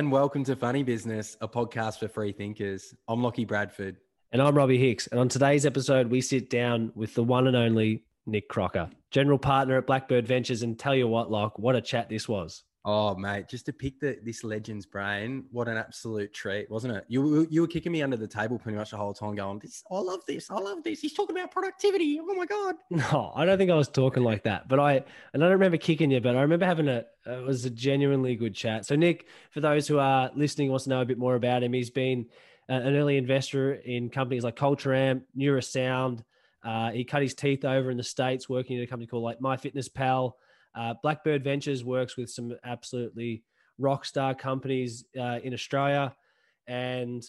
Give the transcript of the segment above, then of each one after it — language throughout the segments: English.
and welcome to Funny Business, a podcast for free thinkers. I'm Lockie Bradford. And I'm Robbie Hicks. And on today's episode, we sit down with the one and only Nick Crocker, general partner at Blackbird Ventures. And tell you what, Lock, what a chat this was. Oh, mate, just to pick the, this legend's brain, what an absolute treat, wasn't it? You, you were kicking me under the table pretty much the whole time, going, "This, I love this, I love this." He's talking about productivity. Oh my god! No, I don't think I was talking like that, but I and I don't remember kicking you, but I remember having a it was a genuinely good chat. So Nick, for those who are listening, wants to know a bit more about him. He's been an early investor in companies like Culture Amp, Neurasound. Uh, he cut his teeth over in the states working at a company called like MyFitnessPal. Uh, Blackbird Ventures works with some absolutely rock star companies uh, in Australia. And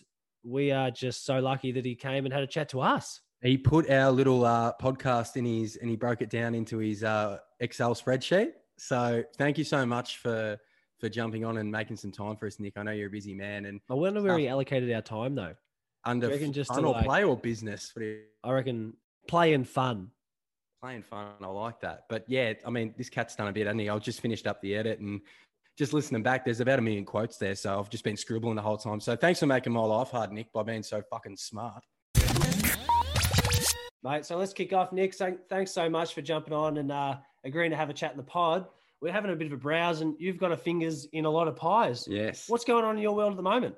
we are just so lucky that he came and had a chat to us. He put our little uh, podcast in his and he broke it down into his uh, Excel spreadsheet. So thank you so much for for jumping on and making some time for us, Nick. I know you're a busy man, and I wonder where he allocated our time though. Under just fun or like, play or business? I reckon play and fun playing fun. I like that. But yeah, I mean, this cat's done a bit, hasn't he? I just finished up the edit and just listening back, there's about a million quotes there. So I've just been scribbling the whole time. So thanks for making my life hard, Nick, by being so fucking smart. Mate, so let's kick off. Nick, so thanks so much for jumping on and uh, agreeing to have a chat in the pod. We're having a bit of a browse, and you've got a fingers in a lot of pies. Yes. What's going on in your world at the moment?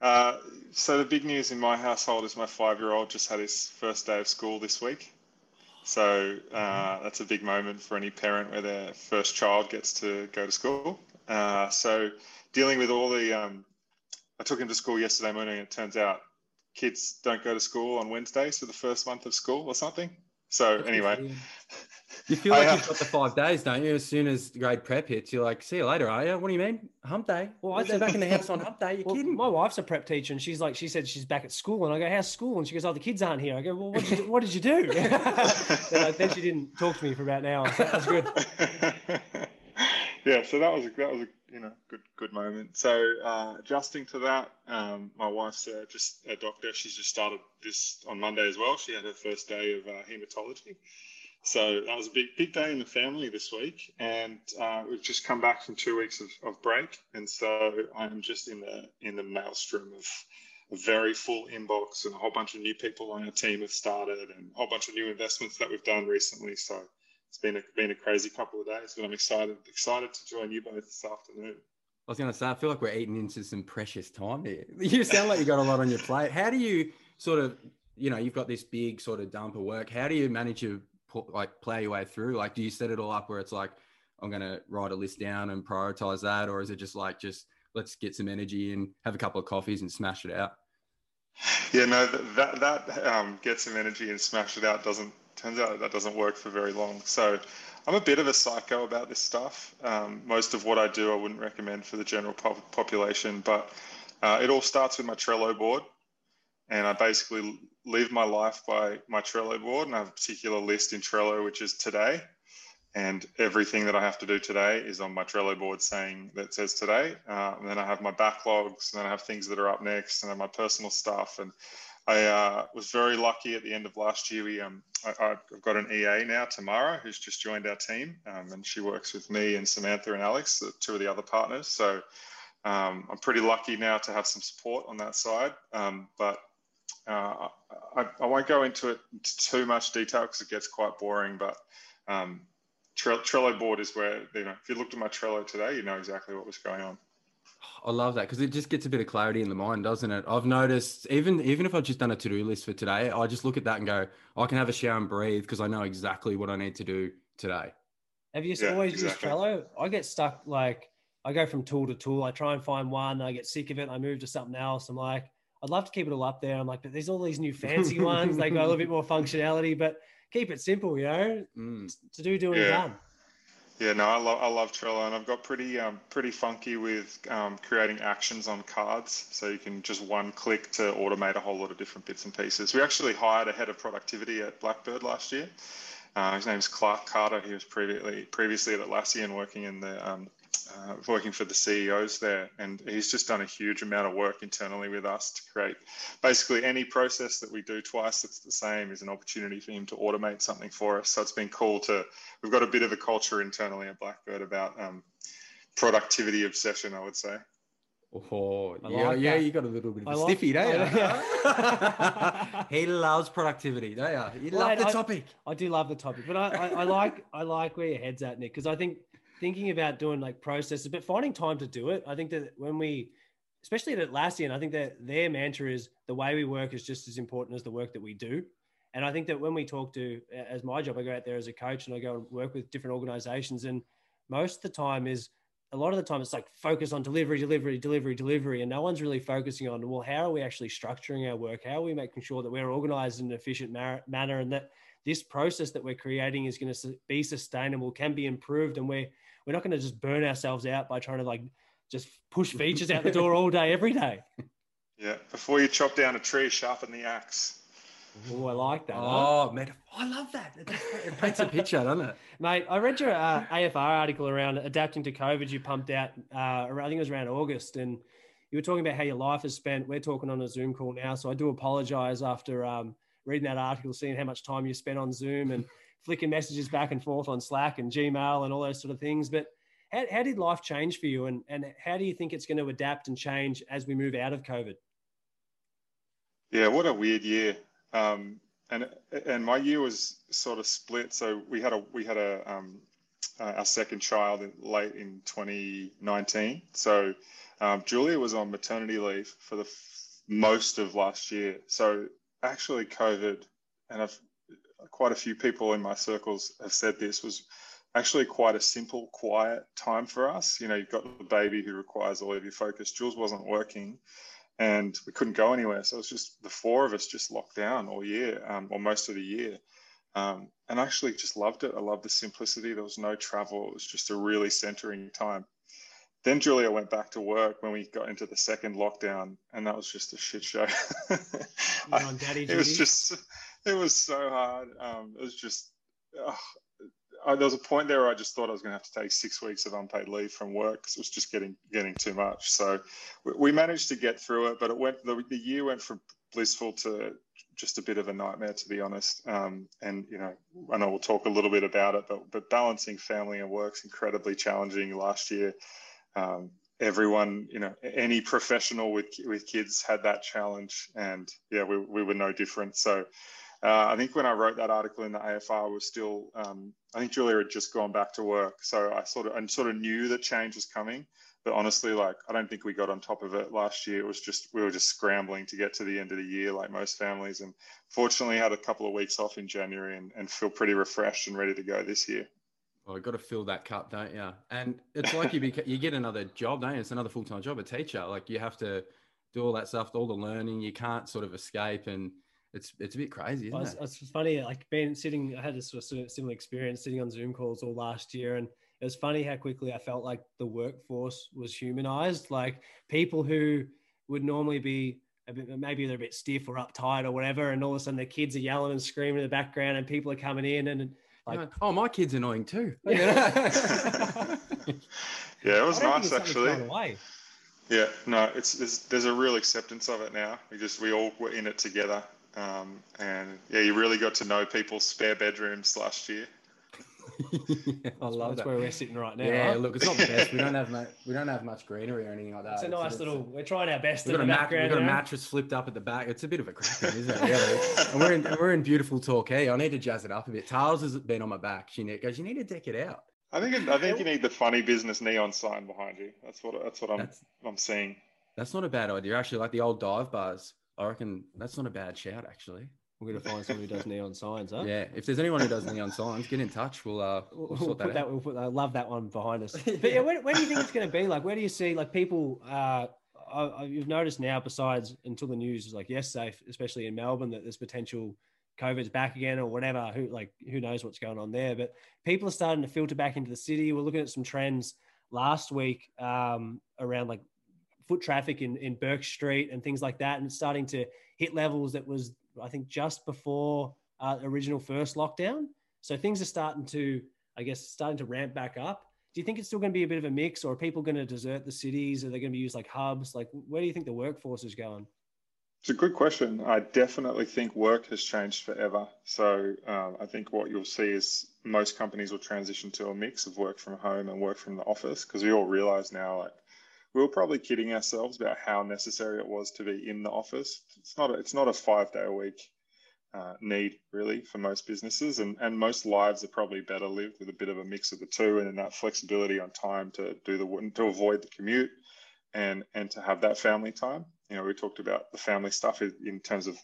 Uh, so the big news in my household is my five-year-old just had his first day of school this week. So uh, that's a big moment for any parent where their first child gets to go to school. Uh, so dealing with all the, um, I took him to school yesterday morning. And it turns out kids don't go to school on Wednesdays for the first month of school or something. So anyway, you feel like I, you've got the five days, don't you? As soon as grade prep hits, you're like, "See you later, are you?" What do you mean, hump day? Well, I said back in the house on hump day. You well, kidding? My wife's a prep teacher, and she's like, she said she's back at school, and I go, "How's school?" And she goes, "Oh, the kids aren't here." I go, "Well, what did you, what did you do?" then, then, she didn't talk to me for about an hour. So that was good. yeah, so that was a, that was a you know good good moment. So uh, adjusting to that, um, my wife's uh, just a doctor. She's just started this on Monday as well. She had her first day of uh, hematology. So that was a big, big day in the family this week, and uh, we've just come back from two weeks of, of break, and so I'm just in the in the maelstrom of a very full inbox, and a whole bunch of new people on our team have started, and a whole bunch of new investments that we've done recently. So it's been a been a crazy couple of days, but I'm excited excited to join you both this afternoon. I was going to say, I feel like we're eating into some precious time here. You sound like you got a lot on your plate. How do you sort of, you know, you've got this big sort of dump of work. How do you manage your like play your way through? Like, do you set it all up where it's like, I'm going to write a list down and prioritize that? Or is it just like, just let's get some energy and have a couple of coffees and smash it out? Yeah, no, that, that um, get some energy and smash it out doesn't, turns out that doesn't work for very long. So I'm a bit of a psycho about this stuff. Um, most of what I do, I wouldn't recommend for the general pop- population, but uh, it all starts with my Trello board and I basically live my life by my Trello board, and I have a particular list in Trello which is today, and everything that I have to do today is on my Trello board saying that says today. Uh, and then I have my backlogs, and then I have things that are up next, and then my personal stuff. And I uh, was very lucky at the end of last year. We um, I, have got an EA now, Tamara, who's just joined our team, um, and she works with me and Samantha and Alex, two of the other partners. So um, I'm pretty lucky now to have some support on that side. Um, but uh, I, I, won't go into it too much detail because it gets quite boring, but um, Trello board is where, you know, if you looked at my Trello today, you know exactly what was going on. I love that because it just gets a bit of clarity in the mind, doesn't it? I've noticed even even if I've just done a to do list for today, I just look at that and go, I can have a shower and breathe because I know exactly what I need to do today. Have you yeah, always exactly. used Trello? I get stuck like I go from tool to tool. I try and find one, I get sick of it, I move to something else. I'm like, I'd love to keep it all up there. I'm like, but there's all these new fancy ones. They got a little bit more functionality, but keep it simple, you know, mm. to do, do, and yeah. done. Yeah, no, I love I love Trello, and I've got pretty um, pretty funky with um, creating actions on cards, so you can just one click to automate a whole lot of different bits and pieces. We actually hired a head of productivity at Blackbird last year. Uh, his name's Clark Carter. He was previously previously at Atlassian working in the um, uh, working for the CEOs there, and he's just done a huge amount of work internally with us to create basically any process that we do twice that's the same is an opportunity for him to automate something for us. So it's been cool to we've got a bit of a culture internally at Blackbird about um, productivity obsession, I would say. Oh, I yeah, like yeah, that. you got a little bit of I a like- stiffy, don't you? he loves productivity, don't you? You Well, love the I- topic. I do love the topic, but I, I, I like I like where your head's at, Nick, because I think thinking about doing like processes, but finding time to do it. I think that when we, especially at Atlassian, I think that their mantra is the way we work is just as important as the work that we do. And I think that when we talk to, as my job, I go out there as a coach and I go and work with different organizations, and most of the time is a lot of the time it's like focus on delivery, delivery, delivery, delivery, and no one's really focusing on well, how are we actually structuring our work? How are we making sure that we're organized in an efficient mar- manner, and that this process that we're creating is going to be sustainable, can be improved, and we're we're not going to just burn ourselves out by trying to like just push features out the door all day, every day. Yeah. Before you chop down a tree, sharpen the axe. Oh, I like that. huh? Oh, mate, I love that. It, it paints a picture, doesn't it? Mate, I read your uh, AFR article around adapting to COVID. You pumped out, uh, around- I think it was around August, and you were talking about how your life is spent. We're talking on a Zoom call now, so I do apologize after um, reading that article, seeing how much time you spent on Zoom and flicking messages back and forth on Slack and Gmail and all those sort of things. But how, how did life change for you, and, and how do you think it's going to adapt and change as we move out of COVID? Yeah, what a weird year. Um, and and my year was sort of split. So we had a we had a um, uh, our second child in, late in 2019. So um, Julia was on maternity leave for the f- most of last year. So actually, COVID, and I've quite a few people in my circles have said this was actually quite a simple, quiet time for us. You know, you've got the baby who requires all of your focus. Jules wasn't working and we couldn't go anywhere. So it was just the four of us just locked down all year, um, or most of the year. Um, and I actually just loved it. I loved the simplicity. There was no travel. It was just a really centering time. Then Julia went back to work when we got into the second lockdown, and that was just a shit show. Daddy it was just, it was so hard. Um, it was just, ugh. I, there was a point there where I just thought I was going to have to take six weeks of unpaid leave from work because it was just getting getting too much. So we, we managed to get through it, but it went the, the year went from blissful to just a bit of a nightmare, to be honest. Um, and you know, I know we'll talk a little bit about it, but but balancing family and work's incredibly challenging. Last year, um, everyone, you know, any professional with with kids had that challenge, and yeah, we we were no different. So. Uh, I think when I wrote that article in the AFR, was still, um, I think Julia had just gone back to work, so I sort of and sort of knew that change was coming. But honestly, like I don't think we got on top of it last year. It was just we were just scrambling to get to the end of the year, like most families. And fortunately, had a couple of weeks off in January and, and feel pretty refreshed and ready to go this year. Well, you've got to fill that cup, don't you? And it's like you beca- you get another job, don't you? It's another full time job, a teacher. Like you have to do all that stuff, all the learning. You can't sort of escape, and it's it's a bit crazy, isn't Well, it's, it? it's funny, like being sitting, I had this sort of similar experience sitting on Zoom calls all last year. And it was funny how quickly I felt like the workforce was humanized. Like people who would normally be a bit, maybe they're a bit stiff or uptight or whatever. And all of a sudden their kids are yelling and screaming in the background and people are coming in and like, oh, my kid's annoying too. Yeah, it was I don't think nice actually. Yeah, no, it's there's, there's a real acceptance of it now. We just we all were in it together, um, and yeah, you really got to know people's spare bedrooms last year. I love That's that. where we're sitting right now. Yeah, huh? look, it's not the best. We don't have much. We don't have much greenery or anything like that. it's a nice little, we're trying our best We've in got, a the mat- we've got a mattress flipped up at the back. It's a bit of a cracker, isn't it? Really? and we're in we're in beautiful Torquay. I need to jazz it up a bit. Tars has been on my back. She ne- goes, you need to deck it out. I think I think you need the funny business neon sign behind you. That's what that's what I'm That's I'm seeing. that's not a bad idea. Actually, like the old dive bars. I reckon that's not a bad shout. Actually, We're going to find someone who does neon signs, huh? yeah. If there's anyone who does neon signs, get in touch. We'll uh We'll, we'll sort put that that. out. We'll put. I love that one behind us. But yeah, where, where do you think it's going to be? Like, where do you see like people? Uh, I, I, you've noticed now, besides until the news was like yes, safe, especially in Melbourne, that there's potential COVID's back again or whatever. Who like who knows what's going on there? But people are starting to filter back into the city. We're looking at some trends last week um, around like foot traffic in, in Bourke Street and things like that, and starting to hit levels that was I think just before uh, original first lockdown. So things are starting to, I guess, starting to ramp back up. Do you think it's still going to be a bit of a mix, or are people going to desert the cities? Are they going to be used like hubs? Like, where do you think the workforce is going? It's a good question. I definitely think work has changed forever. So um, I think what you'll see is most companies will transition to a mix of work from home and work from the office because we all realize now like we were probably kidding ourselves about how necessary it was to be in the office. It's not a, it's not a five day a week uh, need really for most businesses, and and most lives are probably better lived with a bit of a mix of the two, and that flexibility on time to do the to avoid the commute, and and to have that family time. You know, we talked about the family stuff in terms of,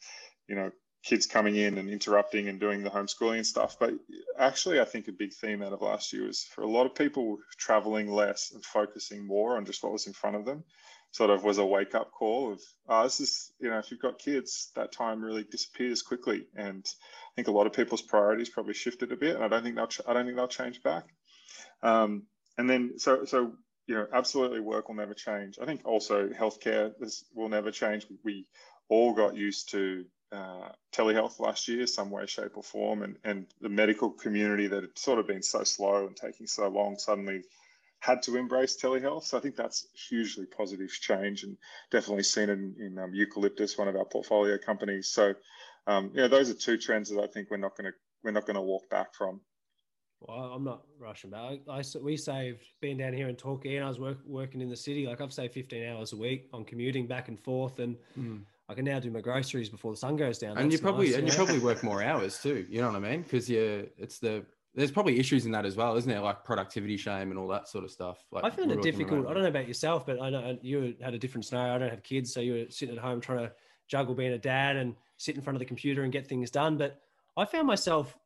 you know, kids coming in and interrupting and doing the homeschooling and stuff. But actually, I think a big theme out of last year was for a lot of people traveling less and focusing more on just what was in front of them sort of was a wake up call of oh, this is you know if you've got kids that time really disappears quickly. And I think a lot of people's priorities probably shifted a bit and I don't think they'll I don't think they'll change back. Um, and then so so you know absolutely work will never change. I think also healthcare this will never change. We all got used to uh, telehealth last year some way shape or form and and the medical community that had sort of been so slow and taking so long suddenly had to embrace telehealth. So I think that's hugely positive change and definitely seen in, in um, Eucalyptus, one of our portfolio companies. So, um, yeah, those are two trends that I think we're not going to we're not going to walk back from. Well, I'm not rushing back. I, I, we saved being down here in Torquay, and I was work, working in the city. Like I've saved 15 hours a week on commuting back and forth, and mm. I can now do my groceries before the sun goes down. And That's you probably nice, and you probably work more hours too. You know what I mean? Because you it's the there's probably issues in that as well, isn't there? Like productivity shame and all that sort of stuff. Like I found it difficult. I don't know about yourself, but I know you had a different scenario. I don't have kids, so you were sitting at home trying to juggle being a dad and sit in front of the computer and get things done. But I found myself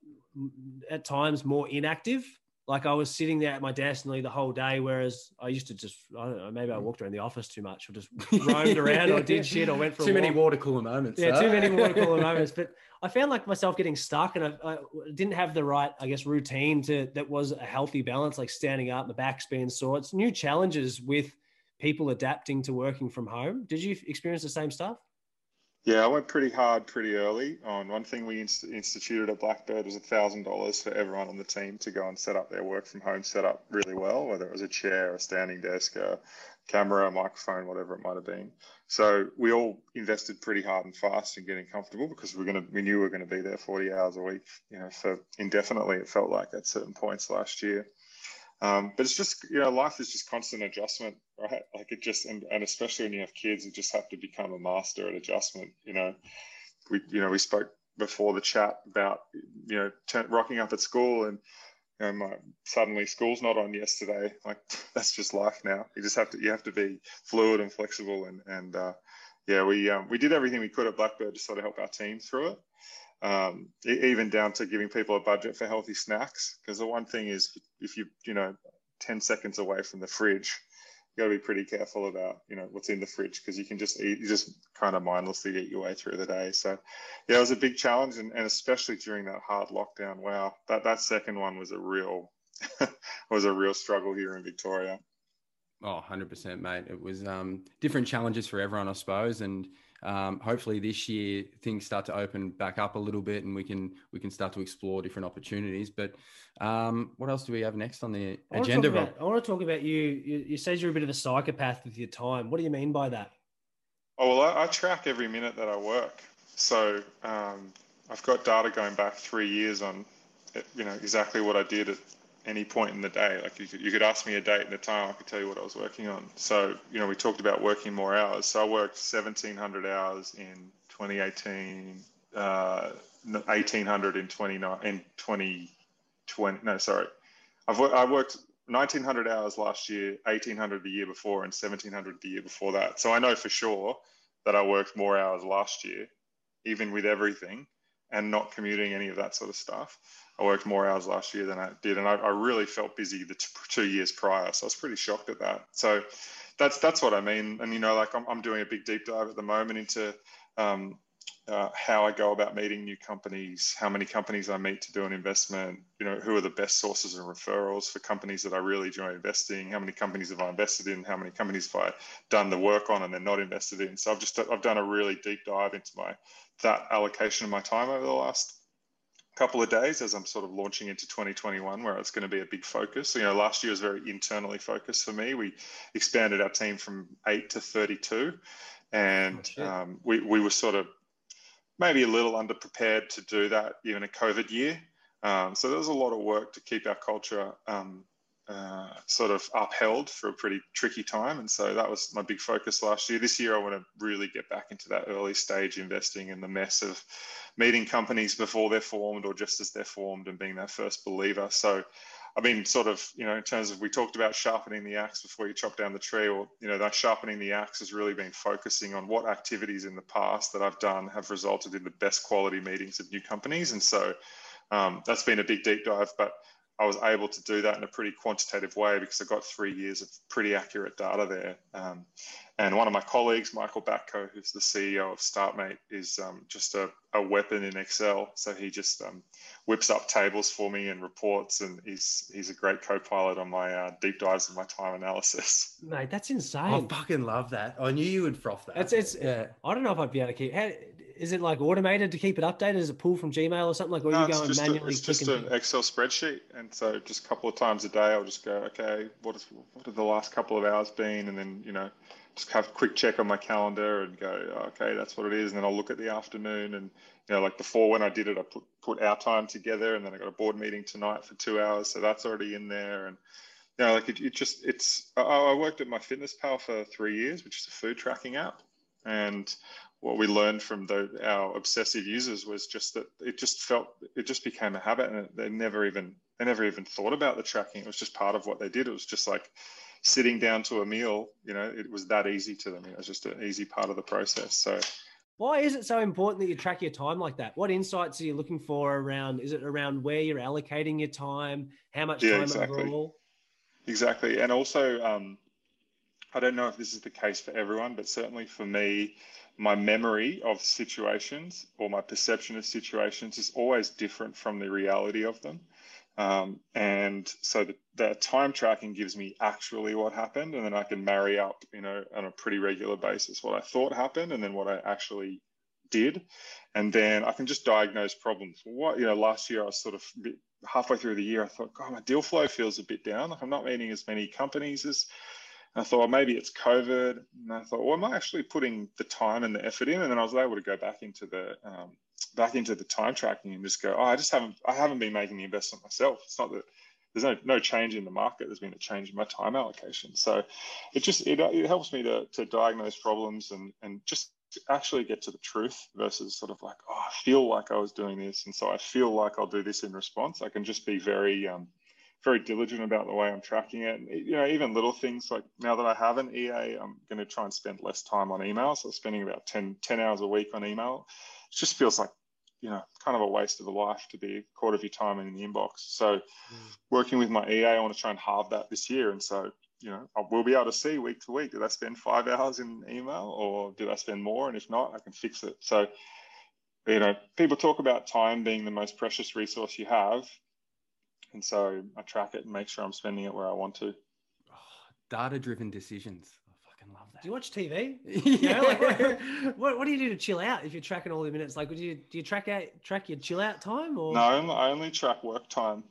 at times more inactive like I was sitting there at my desk nearly the whole day, whereas I used to just I don't know maybe I walked around the office too much or just roamed around or did shit or went for too many water cooler moments. Yeah, too many water cooler moments. But I found like myself getting stuck, and I, I, didn't have the right I guess routine to that was a healthy balance, like standing up, my back's being sore. It's new challenges with people adapting to working from home. Did you experience the same stuff? Yeah, I went pretty hard pretty early on. One thing we inst- instituted at Blackbird was $1,000 for everyone on the team to go and set up their work from home setup really well, whether it was a chair, a standing desk, a camera, a microphone, whatever it might have been. So we all invested pretty hard and fast in getting comfortable because we're gonna we knew we were gonna be there 40 hours a week, you know, for indefinitely. It felt like at certain points last year. Um, but it's just you know life is just constant adjustment, right? Like it just and, and especially when you have kids, you just have to become a master at adjustment. You know, we you know we spoke before the chat about you know rocking up at school and know, my, suddenly school's not on yesterday. Like that's just life now. You just have to you have to be fluid and flexible and and uh, yeah, we um, we did everything we could at Blackbird to sort of help our team through it um, even down to giving people a budget for healthy snacks. Because the one thing is, if you you know, ten seconds away from the fridge, you got to be pretty careful about you know what's in the fridge because you can just eat, you just kind of mindlessly eat your way through the day. So, yeah, it was a big challenge, and, and especially during that hard lockdown. Wow, that that second one was a real was a real struggle here in Victoria. Oh, 100%, mate. It was um, different challenges for everyone, I suppose. And um, hopefully this year things start to open back up a little bit and we can we can start to explore different opportunities. But um, what else do we have next on the I agenda about, i want to talk about you. you you said you're a bit of a psychopath with your time. What do you mean by that? Oh well i, I track every minute that i work. So um, i've got data going back three years on you know exactly what i did at any point in the day. Like you could, you could ask me a date and a time, I could tell you what I was working on. So, you know, we talked about working more hours. So I worked 1,700 hours in 2018, uh, 1,800 in 29, in 2020. No, sorry. I've I worked 1,900 hours last year, 1,800 the year before, and 1,700 the year before that. So I know for sure that I worked more hours last year, even with everything and not commuting any of that sort of stuff. I worked more hours last year than I did, and I, I really felt busy the t- two years prior. So I was pretty shocked at that. So that's that's what I mean. And you know, like I'm, I'm doing a big deep dive at the moment into um, uh, how I go about meeting new companies, how many companies I meet to do an investment, you know, who are the best sources of referrals for companies that I really enjoy investing, how many companies have I invested in, how many companies have I done the work on and they're not invested in. So I've just I've done a really deep dive into my that allocation of my time over the last couple of days as I'm sort of launching into 2021, where it's going to be a big focus. You know, last year was very internally focused for me. We expanded our team from eight to 32, and oh, um, we we were sort of maybe a little underprepared to do that, even a COVID year. Um, so there was a lot of work to keep our culture um, uh, sort of upheld for a pretty tricky time. And so that was my big focus last year. This year, I want to really get back into that early stage investing in the mess of meeting companies before they're formed or just as they're formed and being that first believer. So I mean, sort of, you know, in terms of we talked about sharpening the axe before you chop down the tree, or you know, that sharpening the axe has really been focusing on what activities in the past that I've done have resulted in the best quality meetings of new companies, and so um, that's been a big deep dive. But I was able to do that in a pretty quantitative way because I got three years of pretty accurate data there. Um, and one of my colleagues, Michael Batko, who's the CEO of StartMate, is um, just a, a, weapon in Excel. So he just um, whips up tables for me and reports, and he's he's a great co-pilot on my uh, deep dives and my time analysis. Mate, that's insane. I fucking love that. I knew you would froth that. It's it's. Yeah. I don't know if I'd be able to keep. How, is it like automated to keep it updated? Is it pull from Gmail or something like? Or no, you go and manually? A, it's just an Excel spreadsheet, and so just a couple of times a day, I'll just go, okay, what is what have the last couple of hours been, and then you know, just have a quick check on my calendar and go, oh, okay, that's what it is, and then I'll look at the afternoon, and you know, like before when I did it, I put put our time together, and then I got a board meeting tonight for two hours, so that's already in there, and you know, like it, it just it's. I, I worked at MyFitnessPal for three years, which is a food tracking app, and what we learned from the, our obsessive users was just that it just felt it just became a habit and they never even they never even thought about the tracking. It was just part of what they did. It was just like sitting down to a meal you know it was that easy to them. It was just an easy part of the process. So why is it so important that you track your time like that? What insights are you looking for around is it around where you're allocating your time? How much yeah, time exactly. overall? Exactly. And also um, i don't know if this is the case for everyone but certainly for me my memory of situations or my perception of situations is always different from the reality of them. Um, and so the, the, time tracking gives me actually what happened, and then I can marry up, you know, on a pretty regular basis what I thought happened and then what I actually did, and then I can just diagnose problems. What you know, last year I was sort of halfway through the year, I thought, God, my deal flow feels a bit down. Like I'm not meeting as many companies as I thought, well, maybe it's COVID. And I thought, well, am I actually putting the time and the effort in? And then I was able to go back into the um, back into the time tracking and just go, oh, I just haven't I haven't been making the investment myself. It's not that there's no no change in the market. There's been a change in my time allocation. So it just it, it helps me to to diagnose problems and and just actually get to the truth versus sort of like, oh, I feel like I was doing this, and so I feel like I'll do this in response. I can just be very um, very diligent about the way I'm tracking it. And, you know, even little things like now that I have an EA, I'm going to try and spend less time on email. So spending about 10, 10 hours a week on email, it just feels like, you know, kind of a waste of a life to be a quarter of your time in the inbox. So mm. working with my EA, I want to try and halve that this year. And so, you know, I will be able to see week to week, did I spend five hours in email or did I spend more? And if not, I can fix it. So, you know, people talk about time being the most precious resource you have and so I track it and make sure I'm spending it where I want to. Oh, data-driven decisions. I fucking love that. Do you watch TV? yeah. like, what, what, do you do to chill out if you're tracking all the minutes? Like, do you do you track out track your chill out time or? No, I only track work time.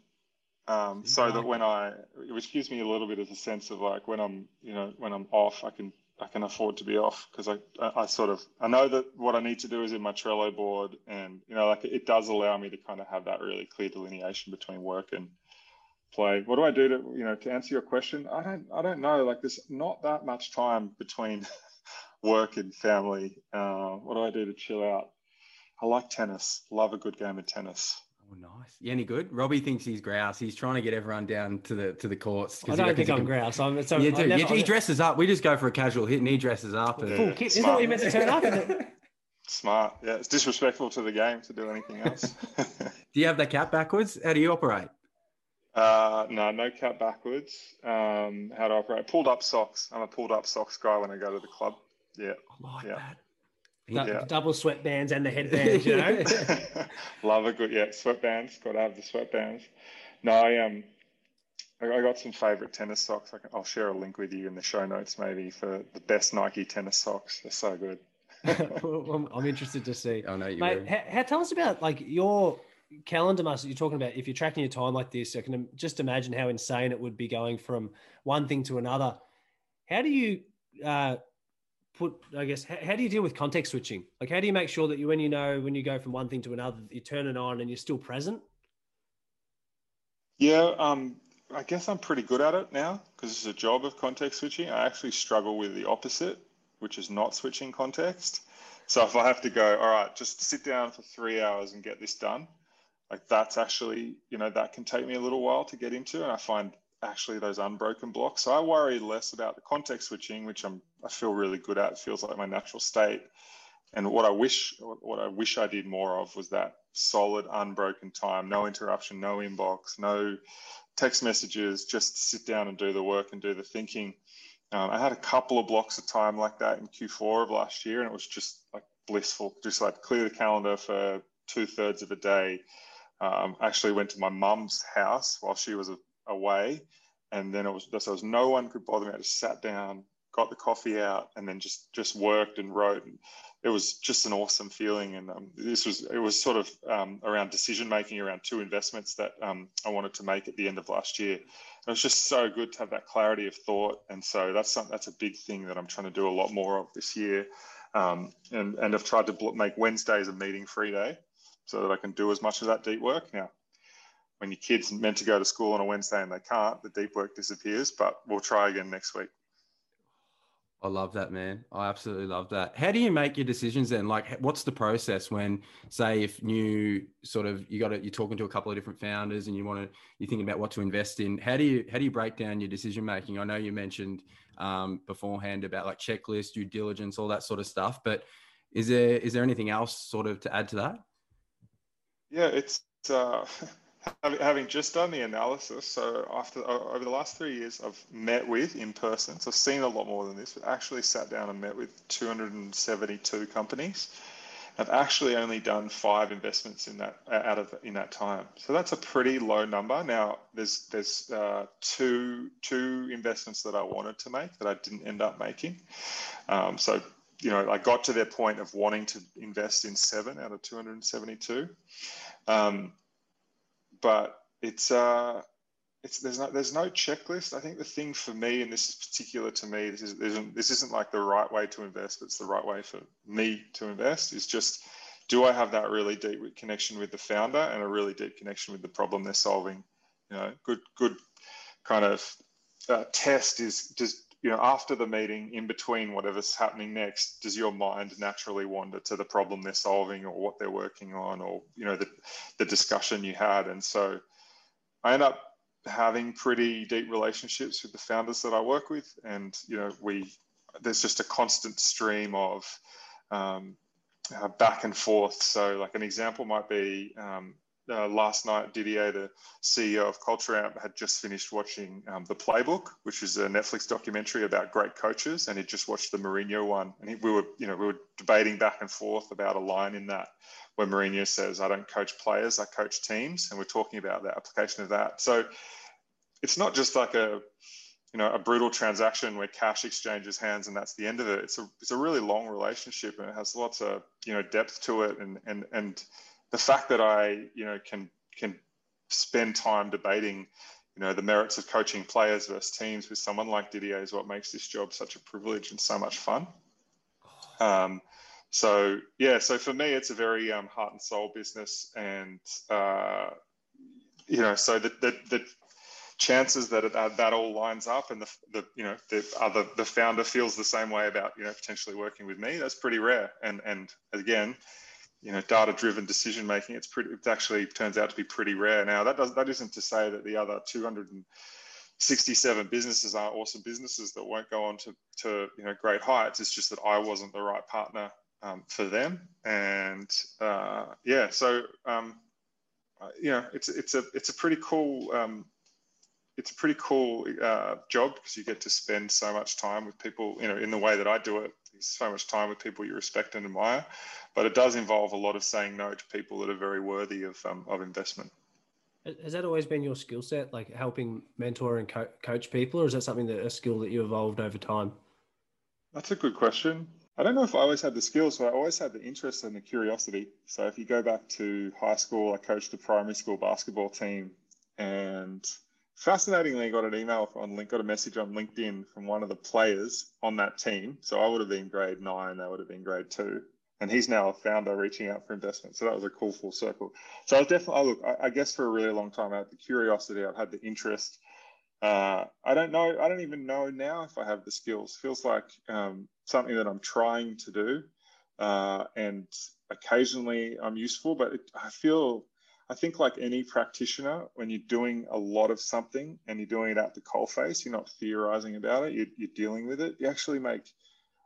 Um, so that when I, which gives me a little bit of a sense of like when I'm, you know, when I'm off, I can I can afford to be off because I, I, I sort of I know that what I need to do is in my Trello board, and you know, like it does allow me to kind of have that really clear delineation between work and play. What do I do to you know to answer your question? I don't I don't know. Like there's not that much time between work and family. Uh, what do I do to chill out? I like tennis. Love a good game of tennis. Oh, nice. Yeah, any good? Robbie thinks he's grouse. He's trying to get everyone down to the to the courts. I don't think I'm can... grouse. I'm, so yeah, dude, never, he dresses up. We just go for a casual hit, and he dresses up. And... Full kit. Isn't that what you meant to turn up? Smart. Yeah, it's disrespectful to the game to do anything else. do you have that cap backwards? How do you operate? Uh, no, no cap backwards. Um, how to operate? Pulled up socks. I'm a pulled up socks guy when I go to the club. Yeah. I like yeah. that yeah. double sweatbands and the headbands, you know. Love a good yeah sweatbands. Got to have the sweatbands. No, I um, I got some favorite tennis socks. I will share a link with you in the show notes maybe for the best Nike tennis socks. They're so good. I'm interested to see. I know you. Mate, how, how, tell us about like your calendar muscle you're talking about if you're tracking your time like this i can just imagine how insane it would be going from one thing to another how do you uh, put i guess how, how, do you deal with context switching like how do you make sure that you when you know when you go from one thing to another you turn it on and you're still present yeah um I guess I'm pretty good at it now because it's a job of context switching. I actually struggle with the opposite, which is not switching context. So if I have to go, all right, just sit down for three hours and get this done, like that's actually, you know, that can take me a little while to get into. And I find actually those unbroken blocks. So I worry less about the context switching, which I'm I feel really good at. It feels like my natural state. And what I wish what I wish I did more of was that solid, unbroken time, no interruption, no inbox, no text messages, just sit down and do the work and do the thinking. Um, I had a couple of blocks of time like that in Q4 of last year, and it was just like blissful. Just like clear the calendar for two thirds of a day. Um, I actually went to my mum's house while she was away, and then it was just there was no one could bother me. I just sat down, got the coffee out, and then just just worked and wrote. And it was just an awesome feeling. And um, this was it was sort of um, around decision making around two investments that um, I wanted to make at the end of last year. And it was just so good to have that clarity of thought. And so that's something that's a big thing that I'm trying to do a lot more of this year. Um, and and I've tried to make Wednesdays a meeting free day so that I can do as much of that deep work now when your kid's meant to go to school on a Wednesday and they can't, the deep work disappears. But we'll try again next week. I love that, man. I absolutely love that. How do you make your decisions then? Like, what's the process when, say, if new sort of you got it, you're talking to a couple of different founders and you want to, you're thinking about what to invest in. How do you how do you break down your decision making? I know you mentioned um, beforehand about like checklist, due diligence, all that sort of stuff. But is there is there anything else sort of to add to that? Yeah, it's uh, having just done the analysis, so after over the last three years, I've met with in person. So I've seen a lot more than this, but actually sat down and met with 272 companies. I've actually only done five investments in that out of in that time. So that's a pretty low number. Now there's there's uh, two two investments that I wanted to make that I didn't end up making. Um, so you know I got to their point of wanting to invest in seven out of 272. Um, but it's uh, it's there's no there's no checklist. I think the thing for me, and this is particular to me, this is isn't this isn't like the right way to invest, but it's the right way for me to invest. Is just do I have that really deep connection with the founder and a really deep connection with the problem they're solving? You know, good good kind of uh, test is does you know after the meeting in between whatever's happening next does your mind naturally wander to the problem they're solving or what they're working on or you know the, the discussion you had? And so i end up having pretty deep relationships with the founders that i work with. And you know we there's just a constant stream of um, uh, back and forth. So like an example might be um, uh, last night, Didier, the CEO of Culture Amp, had just finished watching um, The Playbook, which is a Netflix documentary about great coaches, and he just watched the Mourinho one. And he, we were, you know, we were debating back and forth about a line in that where Mourinho says, "I don't coach players, I coach teams," and we're talking about the application of that. So it's not just like a you know a brutal transaction where cash exchanges hands and that's the end of it it's a it's a really long relationship and it has lots of you know depth to it and and and the fact that I, you know, can can spend time debating, you know, the merits of coaching players versus teams with someone like Didier is what makes this job such a privilege and so much fun. Um, so yeah, so for me, it's a very um, heart and soul business, and uh, you know, so the the, the chances that it, uh, that all lines up and the, the you know the other the founder feels the same way about you know potentially working with me that's pretty rare and and again you know data driven decision making it's pretty it actually turns out to be pretty rare. Now that does that isn't to say that the other 267 businesses aren't awesome businesses that won't go on to to you know great heights. It's just that i wasn't the right partner um, for them. And uh, yeah so um, uh, you it's it's a it's a pretty cool um, it's a pretty cool uh, job because you get to spend so much time with people you know in the way that i do it so much time with people you respect and admire but it does involve a lot of saying no to people that are very worthy of um, of investment. Has that always been your skill set, like helping mentor and co- coach people, or is that something that a skill that you evolved over time? That's a good question. I don't know if I always had the skills, but I always had the interest and the curiosity. So if you go back to high school, I coached a primary school basketball team, and fascinatingly, got an email on link, got a message on LinkedIn from one of the players on that team. So I would have been grade nine, they would have been grade two, and he's now a founder reaching out for investment. So that was a cool full circle. So I was definitely, I look, I, I guess for a really long time, I had the curiosity, I've had the interest, uh, I don't know. I don't even know now if I have the skills. Feels like um, something that I'm trying to do, uh, and occasionally I'm useful. But it, I feel, I think like any practitioner, when you're doing a lot of something and you're doing it at the coalface, you're not theorizing about it. You're, you're dealing with it. You actually make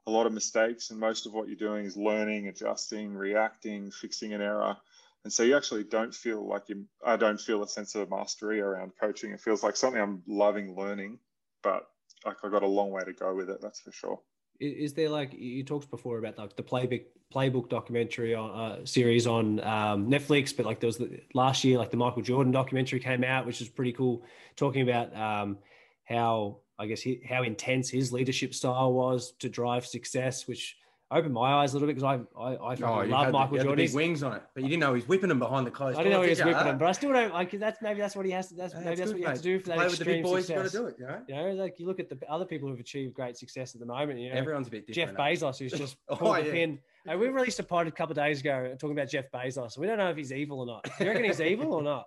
a lot of mistakes, and most of what you're doing is learning, adjusting, reacting, fixing an error. And so you actually don't feel like you. I don't feel a sense of mastery around coaching. It feels like something I'm loving learning, but like I've got a long way to go with it. That's for sure. Is there like you talked before about like the playbook playbook documentary on uh, series on um, Netflix, but like there was the, last year, like the Michael Jordan documentary came out, which was pretty cool, talking about um, how I guess he, how intense his leadership style was to drive success, which opened my eyes a little bit because I I, I oh, love Michael the, Jordan. Big wings on it, but you didn't know he's whipping them behind the closed. I didn't know he was whipping them, but I still don't like. That's maybe that's what he has to. That's maybe that's, that's what you have to do for that Play extreme with the big boys, success. You got to do it. You know? you know, like you look at the other people who've achieved great success at the moment. You know, everyone's a bit different. Jeff Bezos, who's just oh, pulled yeah. the pin. Hey, we released a pod a couple of days ago talking about Jeff Bezos. We don't know if he's evil or not. Do you reckon he's evil or not?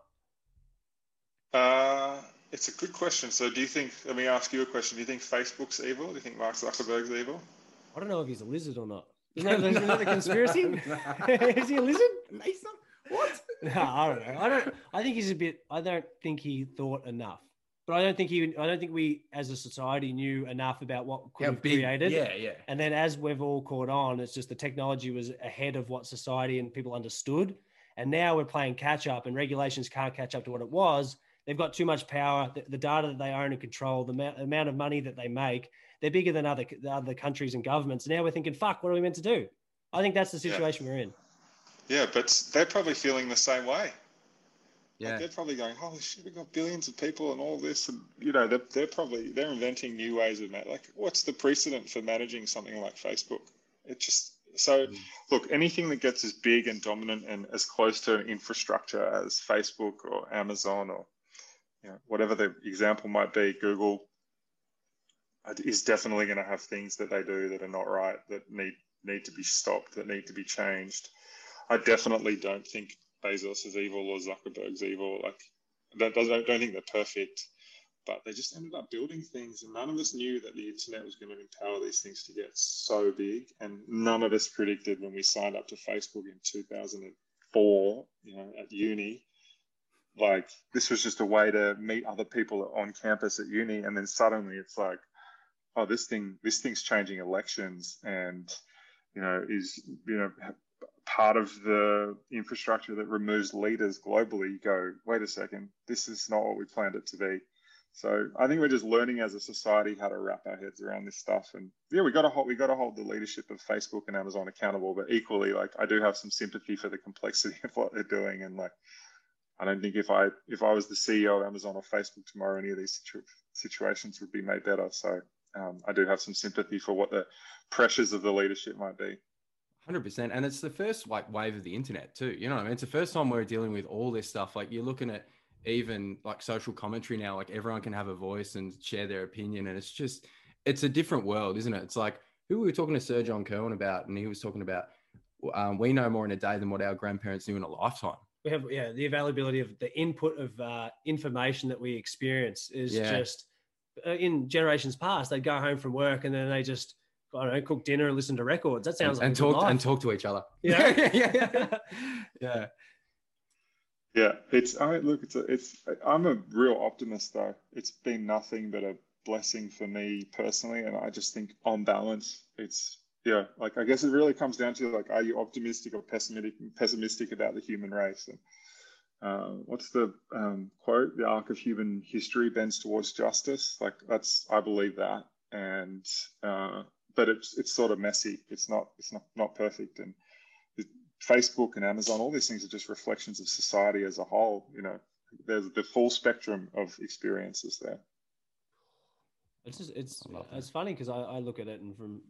Uh, it's a good question. So, do you think? Let me ask you a question. Do you think Facebook's evil? Do you think Mark Zuckerberg's evil? I don't know if he's a lizard or not. Isn't that, the conspiracy? Is he a lizard? Mason? What? No, I don't know. I don't. I think he's a bit. I don't think he thought enough. But I don't think he. I don't think we, as a society, knew enough about what could How have big, created. Yeah, yeah. And then, as we've all caught on, it's just the technology was ahead of what society and people understood. And now we're playing catch up, and regulations can't catch up to what it was. They've got too much power. The, the data that they own and control, the amount of money that they make, they're bigger than other other countries and governments. Now we're thinking, fuck, what are we meant to do? I think that's the situation yeah. we're in. Yeah, but they're probably feeling the same way. Yeah, like they're probably going, holy shit, we've got billions of people and all this, and you know, they're, they're probably they're inventing new ways of that. Like, what's the precedent for managing something like Facebook? It just so mm. look, anything that gets as big and dominant and as close to an infrastructure as Facebook or Amazon or you know, whatever the example might be, Google is definitely going to have things that they do that are not right, that need need to be stopped, that need to be changed. I definitely don't think Bezos is evil or Zuckerberg's evil. Like, don't, don't think they're perfect, but they just ended up building things, and none of us knew that the internet was going to empower these things to get so big. And none of us predicted when we signed up to Facebook in 2004, you know, at uni, like this was just a way to meet other people on campus at uni and then suddenly it's like oh this thing this thing's changing elections and you know is you know part of the infrastructure that removes leaders globally you go wait a second this is not what we planned it to be. So i think we're just learning as a society how to wrap our heads around this stuff. And yeah we got to hold we got to hold the leadership of facebook and amazon accountable but equally like i do have some sympathy for the complexity of what they're doing. And like I don't think if I if I was the CEO of Amazon or Facebook tomorrow, any of these situ- situations would be made better. So um, I do have some sympathy for what the pressures of the leadership might be. Hundred percent, and it's the first like wave of the internet too. You know, I mean, it's the first time we're dealing with all this stuff. Like you're looking at even like social commentary now. Like everyone can have a voice and share their opinion, and it's just it's a different world, isn't it? It's like who we were talking to Sir John Kirwan about, and he was talking about um, we know more in a day than what our grandparents knew in a lifetime we have yeah the availability of the input of uh, information that we experience is yeah. just Uh, in generations past they'd go home from work and then they just I don't know cook dinner and listen to records. That sounds and, like and talk and talk to each other. Yeah. Yeah. Yeah. Yeah Yeah, it's I mean, look it's a, it's I'm a real optimist though. It's been nothing but a blessing for me personally and I just think on balance it's yeah, like I guess it really comes down to like, are you optimistic or pessimistic pessimistic about the human race? And uh, what's the um, quote? The arc of human history bends towards justice. Like that's I believe that, and uh, but it's it's sort of messy. It's not it's not not perfect, and Facebook and Amazon, all these things are just reflections of society as a whole. You know, there's the full spectrum of experiences there. It's just, it's it's funny because I, I look at it and from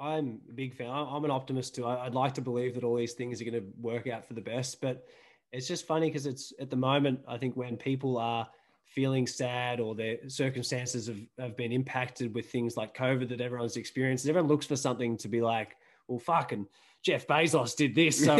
I, am a big fan. I'm an optimist too. I, would like to believe that all these things are going to work out for the best, but it's just funny because it's at the moment. I think when people are feeling sad or their circumstances have, have been impacted with things like COVID that everyone's experienced, everyone looks for something to be like, well, fucking Jeff Bezos did this, so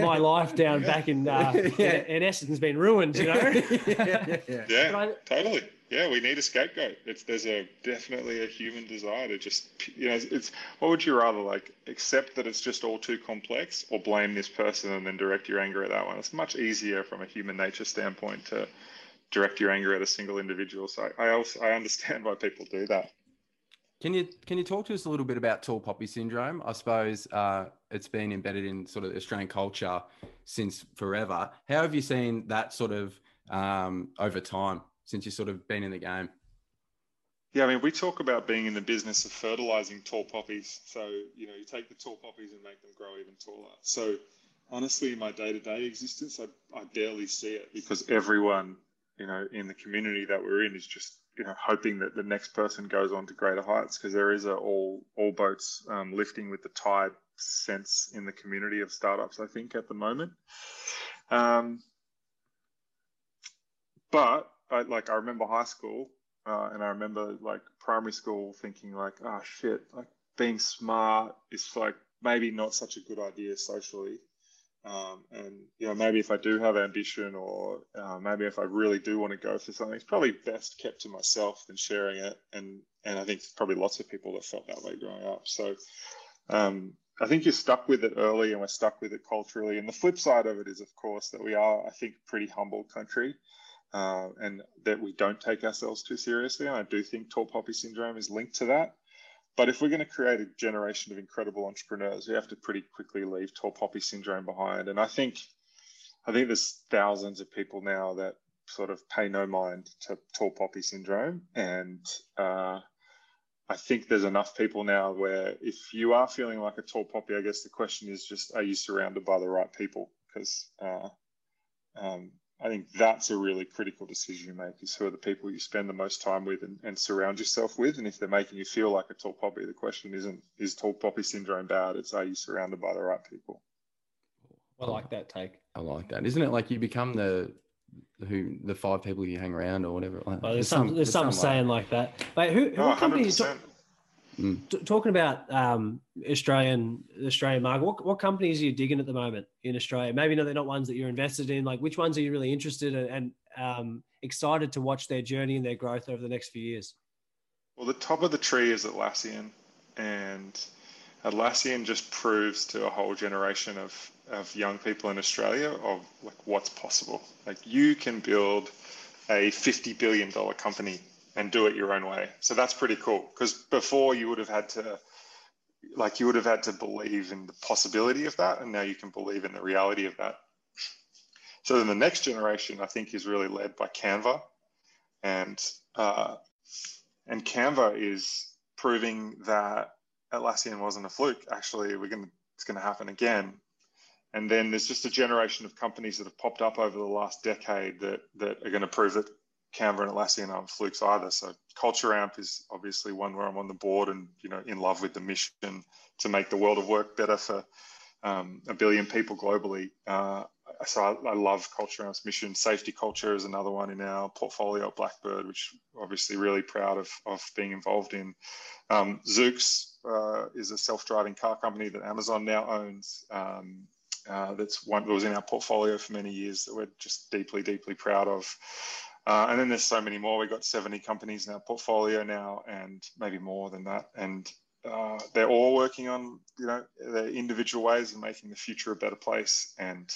my life down back in uh, yeah. in, in Essendon's been ruined. You know? yeah, yeah, yeah I, totally. Yeah, we need a scapegoat. It's there's a definitely a human desire to just you know it's what would you rather like accept that it's just all too complex or blame this person and then direct your anger at that one. It's much easier from a human nature standpoint to direct your anger at a single individual. So I also I understand why people do that. Can you can you talk to us a little bit about tall poppy syndrome? I suppose uh, it's been embedded in sort of Australian culture since forever. How have you seen that sort of um, over time? Since you've sort of been in the game? Yeah, I mean, we talk about being in the business of fertilizing tall poppies. So, you know, you take the tall poppies and make them grow even taller. So, honestly, in my day to day existence, I, I barely see it because everyone, you know, in the community that we're in is just, you know, hoping that the next person goes on to greater heights because there is a all, all boats um, lifting with the tide sense in the community of startups, I think, at the moment. Um, but I, like I remember high school, uh, and I remember like primary school thinking like, oh shit, like being smart is like maybe not such a good idea socially. Um, and you know maybe if I do have ambition or uh, maybe if I really do want to go for something, it's probably best kept to myself than sharing it. And and I think probably lots of people that felt that way growing up. So um, I think you're stuck with it early, and we're stuck with it culturally. And the flip side of it is, of course, that we are, I think, pretty humble country uh, and that we don't take ourselves too seriously. And I do think tall poppy syndrome is linked to that. But if we're going to create a generation of incredible entrepreneurs, we have to pretty quickly leave tall poppy syndrome behind. And I think, I think there's thousands of people now that sort of pay no mind to tall poppy syndrome, and uh, I think there's enough people now where if you are feeling like a tall poppy, I guess the question is just, are you surrounded by the right people? Because uh, um, I think that's a really critical decision you make is who are the people you spend the most time with and, and, surround yourself with. And if they're making you feel like a tall poppy, the question isn't is tall poppy syndrome bad? It's are you surrounded by the right people? I like that take. I like that. Isn't it like you become the who the five people you hang around or whatever? Well, there's, there's some, there's some saying like that. But who, who oh, company Mm. T- talking about um, Australian Australian market, what, what companies are you digging at the moment in Australia? Maybe no, they're not ones that you're invested in. Like, which ones are you really interested in and um, excited to watch their journey and their growth over the next few years? Well, the top of the tree is Atlassian, and Atlassian just proves to a whole generation of of young people in Australia of like what's possible. Like, you can build a fifty billion dollar company and do it your own way. So that's pretty cool because before you would have had to like you would have had to believe in the possibility of that and now you can believe in the reality of that. So then the next generation I think is really led by Canva and uh, and Canva is proving that Atlassian wasn't a fluke. Actually, we're to it's going to happen again. And then there's just a generation of companies that have popped up over the last decade that that are going to prove that Canva and Atlassian aren't flukes either. So Culture Amp is obviously one where I'm on the board and you know in love with the mission to make the world of work better for um, a billion people globally. Uh, so I, I, love Culture Amp's mission. Safety Culture is another one in our portfolio at Blackbird, which obviously really proud of, of being involved in. Um, Zoox uh, is a self-driving car company that Amazon now owns. Um, uh, that's one that was in our portfolio for many years that we're just deeply, deeply proud of. Uh, and then there's so many more. We've got 70 companies in our portfolio now, and maybe more than that. And uh, they're all working on, you know, their individual ways of making the future a better place. And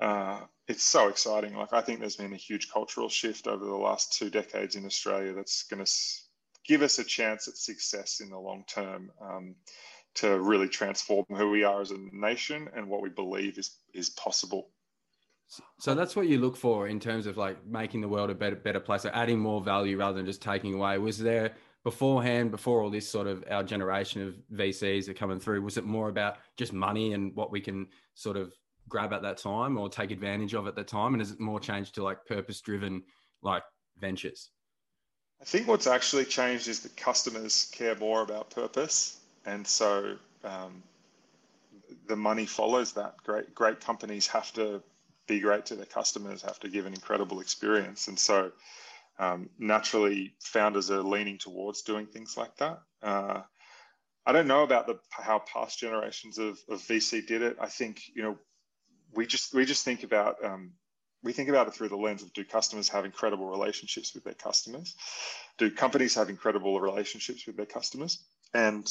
uh, it's so exciting. Like I think there's been a huge cultural shift over the last two decades in Australia that's going to give us a chance at success in the long term. Um, to really transform who we are as a nation and what we believe is is possible so that's what you look for in terms of like making the world a better better place, or adding more value rather than just taking away. Was there beforehand, before all this sort of our generation of VCs are coming through, was it more about just money and what we can sort of grab at that time or take advantage of at that time? And has it more changed to like purpose driven like ventures? I think what's actually changed is that customers care more about purpose. And so um, the money follows that. Great, great companies have to be great to their customers, have to give an incredible experience. And so um, naturally, founders are leaning towards doing things like that. Uh, I don't know about the how past generations of, of VC did it. I think you know we just we just think about um, we think about it through the lens of do customers have incredible relationships with their customers? Do companies have incredible relationships with their customers? And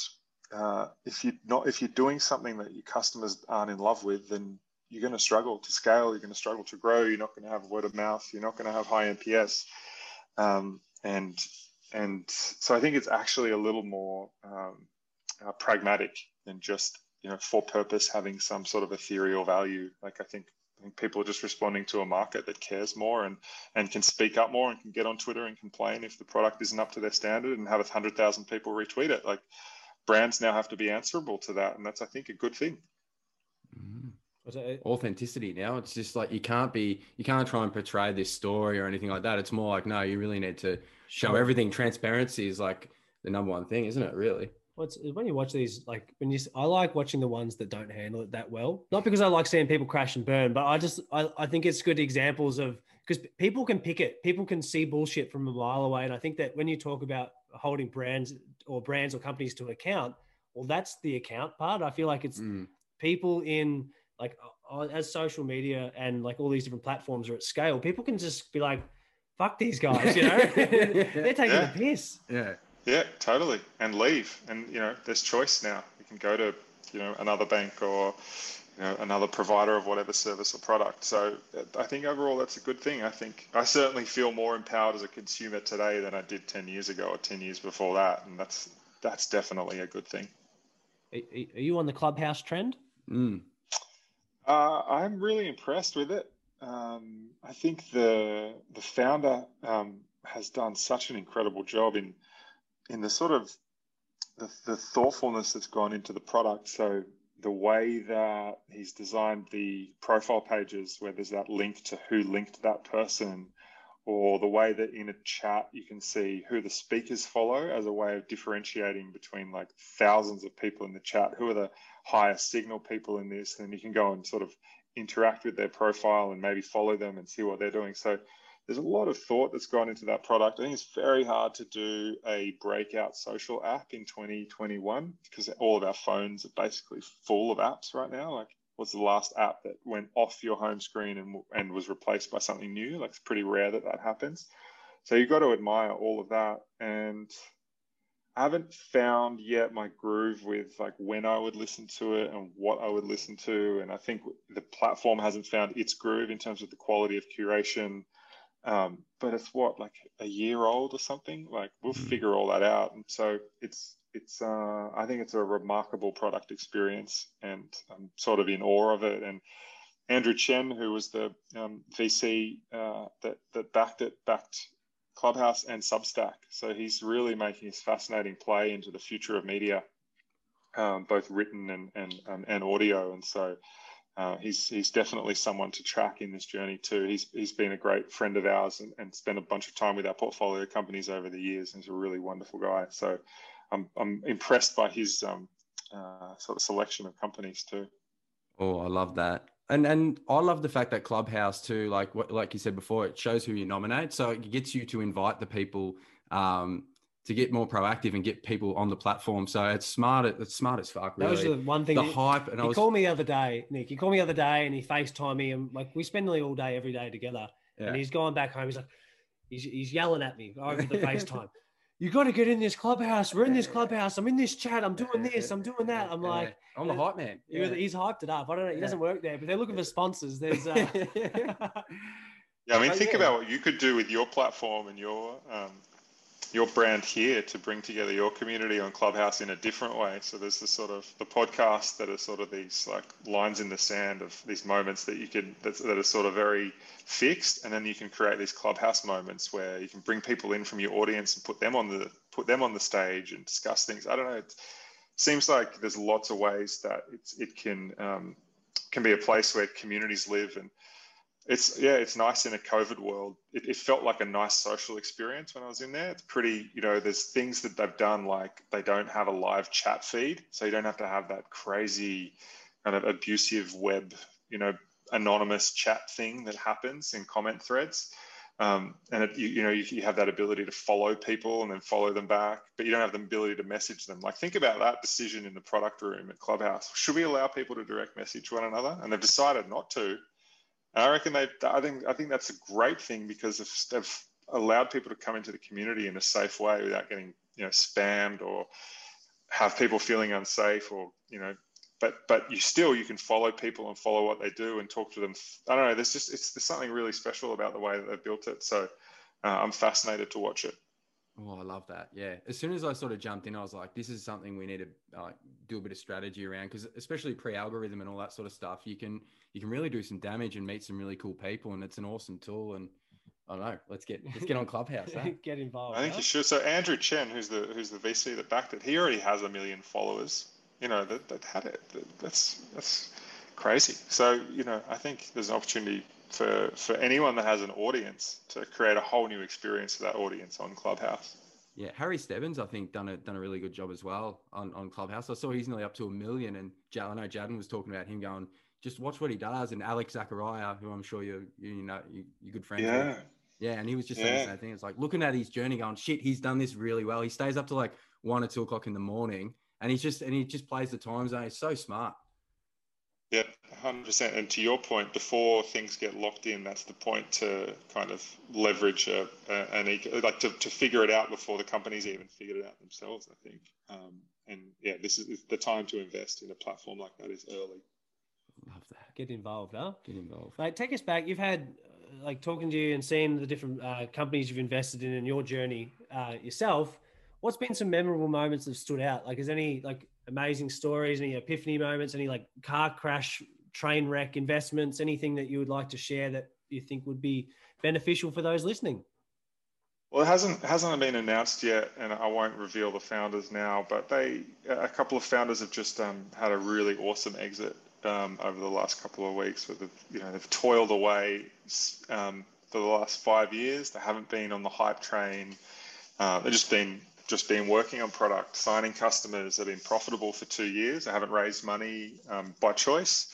uh, if you not if you're doing something that your customers aren't in love with, then you're going to struggle to scale. You're going to struggle to grow. You're not going to have word of mouth. You're not going to have high NPS. Um, and and so I think it's actually a little more um, uh, pragmatic than just you know for purpose having some sort of ethereal value. Like I think I think people are just responding to a market that cares more and and can speak up more and can get on Twitter and complain if the product isn't up to their standard and have a hundred thousand people retweet it. Like brands now have to be answerable to that, and that's I think a good thing. Mm. Authenticity now. It's just like you can't be, you can't try and portray this story or anything like that. It's more like no, you really need to show everything. Transparency is like the number one thing, isn't it? Really. What's when you watch these, like when you, I like watching the ones that don't handle it that well. Not because I like seeing people crash and burn, but I just, I, I think it's good examples of because people can pick it. People can see bullshit from a mile away, and I think that when you talk about holding brands or brands or companies to account, well, that's the account part. I feel like it's mm. people in like as social media and like all these different platforms are at scale, people can just be like, "Fuck these guys," you know? They're taking yeah. the piss. Yeah. Yeah, totally. And leave. And, you know, there's choice now. You can go to, you know, another bank or, you know, another provider of whatever service or product. So I think overall that's a good thing. I think I certainly feel more empowered as a consumer today than I did 10 years ago or 10 years before that. And that's, that's definitely a good thing. Are you on the clubhouse trend? Mm. Uh, I'm really impressed with it. Um, I think the the founder um, has done such an incredible job in in the sort of the, the thoughtfulness that's gone into the product. So the way that he's designed the profile pages, where there's that link to who linked that person, or the way that in a chat you can see who the speakers follow as a way of differentiating between like thousands of people in the chat, who are the highest signal people in this, and you can go and sort of interact with their profile and maybe follow them and see what they're doing. So there's a lot of thought that's gone into that product. I think it's very hard to do a breakout social app in 2021 because all of our phones are basically full of apps right now. Like, what's the last app that went off your home screen and, and was replaced by something new? Like, it's pretty rare that that happens. So you've got to admire all of that. And I haven't found yet my groove with like when I would listen to it and what I would listen to. And I think the platform hasn't found its groove in terms of the quality of curation um, but it's what like a year old or something. Like we'll mm. figure all that out, and so it's it's uh, I think it's a remarkable product experience, and I'm sort of in awe of it. And Andrew Chen, who was the um, VC uh, that that backed it, backed Clubhouse and Substack. So he's really making this fascinating play into the future of media, um, both written and and um, and audio. And so uh, he's he's definitely someone to track in this journey too. He's he's been a great friend of ours and, and spent a bunch of time with our portfolio companies over the years. He's a really wonderful guy. So I'm I'm impressed by his um, uh, sort of selection of companies too. Oh, I love that. And and I love the fact that Clubhouse too, like what like you said before, it shows who you nominate, so it gets you to invite the people um, to get more proactive and get people on the platform. So it's smart. It's smart as fuck. Really. That was the one thing. The he, hype. And he was, called me the other day, Nick. He called me the other day and he FaceTime me and like we spend nearly all day every day together. Yeah. And he's going back home. He's like, he's, he's yelling at me over the FaceTime. You got to get in this clubhouse. We're in this clubhouse. I'm in this chat. I'm doing this. I'm doing that. I'm like, I'm the hype man. Yeah. He's hyped it up. I don't know. He doesn't work there, but they're looking for sponsors. There's. Uh... yeah, I mean, think about what you could do with your platform and your um, your brand here to bring together your community on Clubhouse in a different way. So there's the sort of the podcast that are sort of these like lines in the sand of these moments that you can that, that are sort of very fixed, and then you can create these Clubhouse moments where you can bring people in from your audience and put them on the put them on the stage and discuss things. I don't know. It seems like there's lots of ways that it's, it can um, can be a place where communities live and it's yeah, it's nice in a COVID world. It, it, felt like a nice social experience when I was in there. It's pretty, you know, there's things that they've done like they don't have a live chat feed, so you don't have to have that crazy kind of abusive web, you know, anonymous chat thing that happens in comment threads. Um, and it, you, you, know you, you, have that ability to follow people and then follow them back, but you don't have the ability to message them. Like think about that decision in the product room at Clubhouse. Should we allow people to direct message one another? And they've decided not to I reckon they. I think I think that's a great thing because they've allowed people to come into the community in a safe way without getting you know spammed or have people feeling unsafe or you know but but you still you can follow people and follow what they do and talk to them i don't know there's just it's there's something really special about the way that they've built it so uh, i'm fascinated to watch it Oh, I love that. Yeah. As soon as I sort of jumped in, I was like, this is something we need to uh, do a bit of strategy around because especially pre-algorithm and all that sort of stuff, you can you can really do some damage and meet some really cool people, and it's an awesome tool. And I don't know. Let's get let's get on Clubhouse. Huh? get involved. I think huh? you should. So Andrew Chen, who's the who's the VC that backed it, he already has a million followers. You know that that had it. That's that's crazy. So you know, I think there's an opportunity for for anyone that has an audience to create a whole new experience for that audience on Clubhouse. Yeah, Harry Stebbings, I think, done a done a really good job as well on, on Clubhouse. I saw he's nearly up to a million, and I know Jaden was talking about him going, just watch what he does. And Alex Zaccaria, who I'm sure you you know you, you're good friends yeah. with. Yeah, and he was just saying yeah. the same thing. It's like looking at his journey, going, shit, he's done this really well. He stays up to like one or two o'clock in the morning, and he's just and he just plays the time zone. He's so smart. Yeah, 100%. And to your point, before things get locked in, that's the point to kind of leverage a, a, an eco, like to, to figure it out before the companies even figured it out themselves, I think. Um, and yeah, this is the time to invest in a platform like that is early. Love that. Get involved, huh? Get involved. Like, take us back. You've had, uh, like, talking to you and seeing the different uh, companies you've invested in in your journey uh, yourself. What's been some memorable moments that stood out? Like, is any, like, amazing stories, any epiphany moments, any like car crash, train wreck investments, anything that you would like to share that you think would be beneficial for those listening? Well, it hasn't hasn't been announced yet, and I won't reveal the founders now. But they, a couple of founders have just um, had a really awesome exit um, over the last couple of weeks. Where they've, you know, they've toiled away um, for the last five years. They haven't been on the hype train. Uh, they've just been just been working on product, signing customers. that have been profitable for two years. They haven't raised money um, by choice,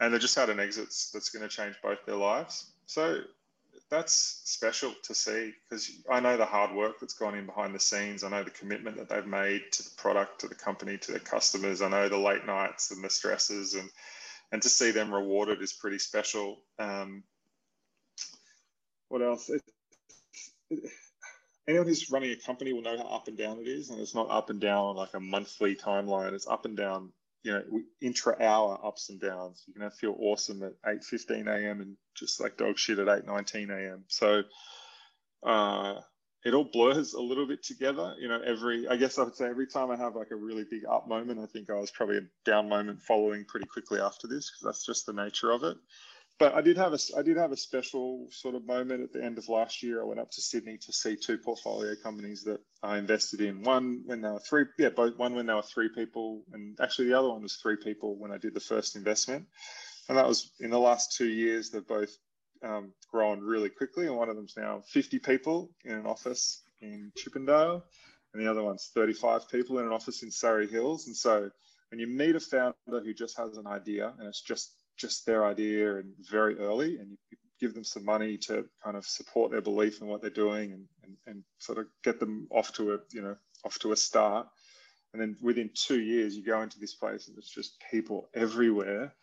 and they've just had an exit that's going to change both their lives. So that's special to see because I know the hard work that's gone in behind the scenes. I know the commitment that they've made to the product, to the company, to their customers. I know the late nights and the stresses, and and to see them rewarded is pretty special. Um, what else? Anyone who's running a company will know how up and down it is, and it's not up and down on like a monthly timeline. It's up and down, you know, intra-hour ups and downs. You're gonna feel awesome at eight fifteen a.m. and just like dog shit at eight nineteen a.m. So uh, it all blurs a little bit together. You know, every I guess I would say every time I have like a really big up moment, I think I was probably a down moment following pretty quickly after this because that's just the nature of it but I did have a I did have a special sort of moment at the end of last year. I went up to Sydney to see two portfolio companies that I invested in. One when there were three, yeah, both one when there were three people, and actually the other one was three people when I did the first investment. And that was in the last two years. They've both um, grown really quickly, and one of them's now 50 people in an office in Chippendale, and the other one's 35 people in an office in Surry Hills. And so when you meet a founder who just has an idea and it's just just their idea and very early and you give them some money to kind of support their belief in what they're doing and, and, and sort of get them off to a you know off to a start. And then within two years you go into this place and it's just people everywhere.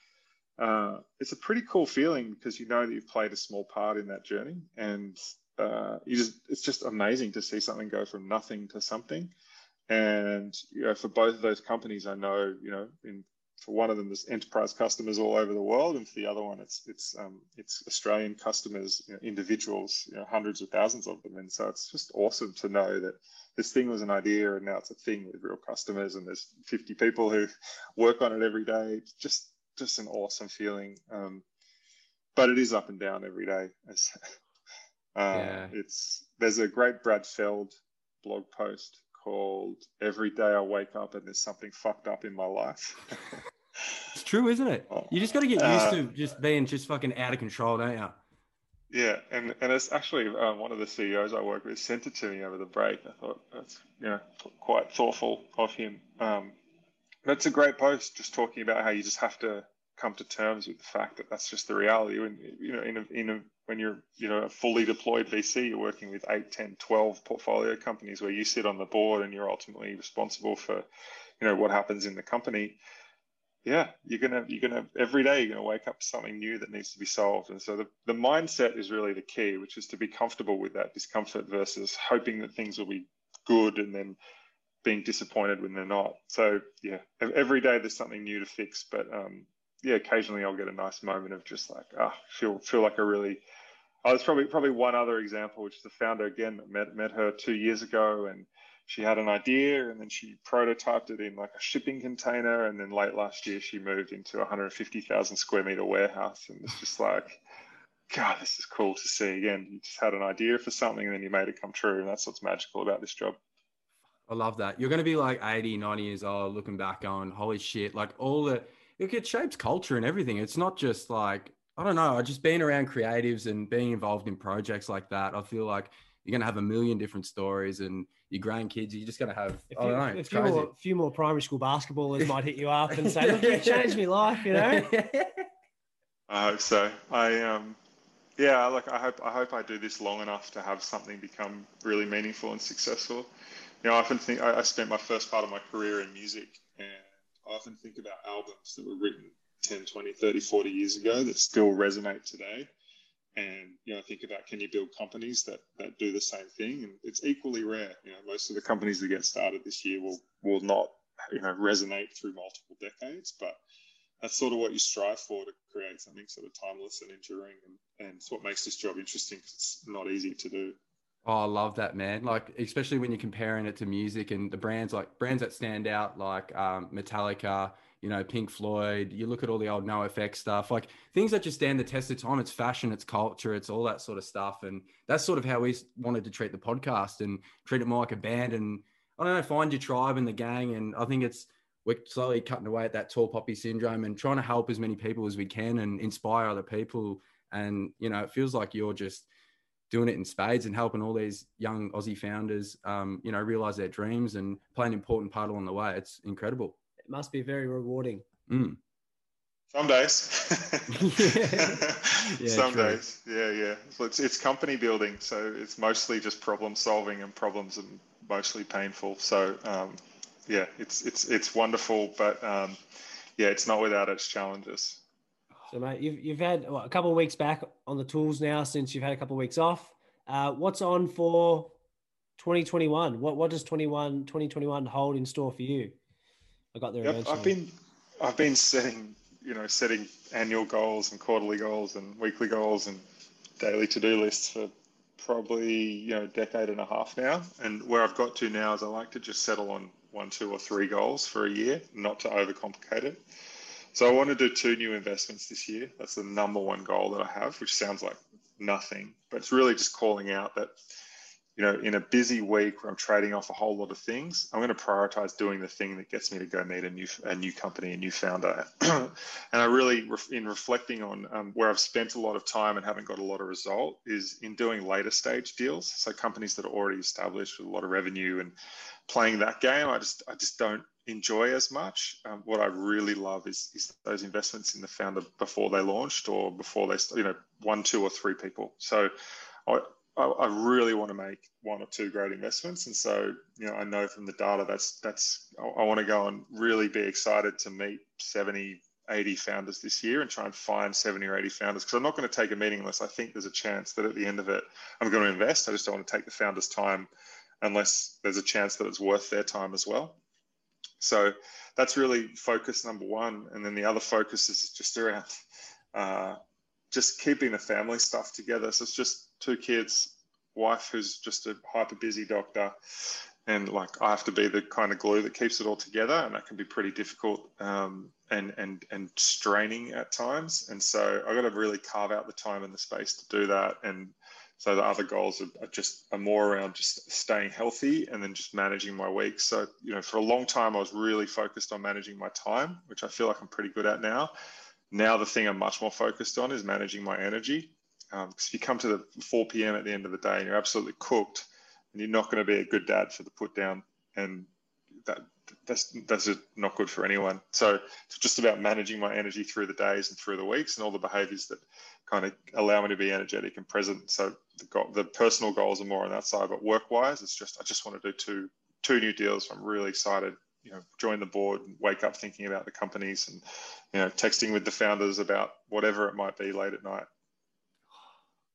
Uh, it's a pretty cool feeling because you know that you've played a small part in that journey and uh, you just it's just amazing to see something go from nothing to something. And you know, for both of those companies i know you know in for one of them, there's enterprise customers all over the world, and for the other one, it's it's um, it's Australian customers, you know, individuals, you know, hundreds of thousands of them, and so it's just awesome to know that this thing was an idea and now it's a thing with real customers, and there's 50 people who work on it every day. It's just just an awesome feeling, um, but it is up and down every day. uh, yeah. It's there's a great Brad Feld blog post called Every Day I Wake Up and There's Something Fucked Up in My Life. it's true, isn't it? You just got to get used uh, to just being just fucking out of control, don't you? Yeah, and, and it's actually um, one of the CEOs I work with sent it to me over the break. I thought that's you know quite thoughtful of him. Um, that's a great post, just talking about how you just have to come to terms with the fact that that's just the reality. When you know, in a, in a, when you're you know a fully deployed VC, you're working with 8, 10, 12 portfolio companies where you sit on the board and you're ultimately responsible for you know what happens in the company. Yeah, you're gonna you're gonna every day you're gonna wake up to something new that needs to be solved. And so the, the mindset is really the key, which is to be comfortable with that discomfort versus hoping that things will be good and then being disappointed when they're not. So yeah, every day there's something new to fix. But um, yeah, occasionally I'll get a nice moment of just like, ah, oh, feel feel like I really. Oh, there's probably probably one other example, which is the founder again met met her two years ago and she had an idea and then she prototyped it in like a shipping container and then late last year she moved into a 150,000 square meter warehouse and it's just like god this is cool to see again you just had an idea for something and then you made it come true and that's what's magical about this job I love that. You're going to be like 80, 90 years old, looking back on, holy shit, like all the, it shapes culture and everything. It's not just like, I don't know, just being around creatives and being involved in projects like that. I feel like you're going to have a million different stories and your grandkids, you're just going to have, a few, know, a few more, few more primary school basketballers might hit you up and say, look, you changed my life, you know? I hope so. I, um, yeah, like I hope, I hope I do this long enough to have something become really meaningful and successful. You know, I often think I, I spent my first part of my career in music and I often think about albums that were written 10, 20, 30, 40 years ago that still resonate today and you know think about can you build companies that that do the same thing? And it's equally rare. You know most of the companies that get started this year will will not you know resonate through multiple decades but that's sort of what you strive for to create something sort of timeless and enduring. And, and it's what makes this job interesting it's not easy to do. Oh, I love that, man. Like, especially when you're comparing it to music and the brands like brands that stand out, like um, Metallica, you know, Pink Floyd, you look at all the old no NOFX stuff, like things that just stand the test of time. It's fashion, it's culture, it's all that sort of stuff. And that's sort of how we wanted to treat the podcast and treat it more like a band. And I don't know, find your tribe and the gang. And I think it's, we're slowly cutting away at that tall poppy syndrome and trying to help as many people as we can and inspire other people. And, you know, it feels like you're just doing it in spades and helping all these young Aussie founders, um, you know, realize their dreams and play an important part along the way. It's incredible must be very rewarding. Mm. Some days. yeah, Some true. days. Yeah, yeah. So it's it's company building, so it's mostly just problem solving and problems and mostly painful. So um, yeah, it's it's it's wonderful, but um, yeah, it's not without its challenges. So mate, you've you've had what, a couple of weeks back on the tools now since you've had a couple of weeks off. Uh, what's on for 2021? What what does 21 2021 hold in store for you? I got there yep, eventually. I've been I've been setting you know setting annual goals and quarterly goals and weekly goals and daily to do lists for probably you know a decade and a half now. And where I've got to now is I like to just settle on one, two, or three goals for a year, not to overcomplicate it. So I want to do two new investments this year. That's the number one goal that I have, which sounds like nothing, but it's really just calling out that you know, in a busy week where I'm trading off a whole lot of things, I'm going to prioritize doing the thing that gets me to go meet a new a new company, a new founder. and I really, in reflecting on um, where I've spent a lot of time and haven't got a lot of result, is in doing later stage deals. So companies that are already established with a lot of revenue and playing that game, I just I just don't enjoy as much. Um, what I really love is is those investments in the founder before they launched or before they you know one, two, or three people. So. I, I, I really want to make one or two great investments, and so you know I know from the data that's that's I, I want to go and really be excited to meet 70, 80 founders this year and try and find 70 or 80 founders because I'm not going to take a meeting unless I think there's a chance that at the end of it I'm going to invest. I just don't want to take the founders' time unless there's a chance that it's worth their time as well. So that's really focus number one, and then the other focus is just around uh, just keeping the family stuff together. So it's just two kids, wife who's just a hyper busy doctor, and like I have to be the kind of glue that keeps it all together, and that can be pretty difficult um, and and and straining at times. And so I got to really carve out the time and the space to do that. And so the other goals are, are just are more around just staying healthy and then just managing my weeks. So you know, for a long time I was really focused on managing my time, which I feel like I'm pretty good at now. Now the thing I'm much more focused on is managing my energy because um, if you come to the 4 p.m. at the end of the day and you're absolutely cooked, and you're not going to be a good dad for the put down, and that that's that's not good for anyone. So it's just about managing my energy through the days and through the weeks, and all the behaviours that kind of allow me to be energetic and present. So the, the personal goals are more on that side, but work-wise, it's just I just want to do two two new deals. I'm really excited you know join the board, wake up thinking about the companies, and you know texting with the founders about whatever it might be late at night.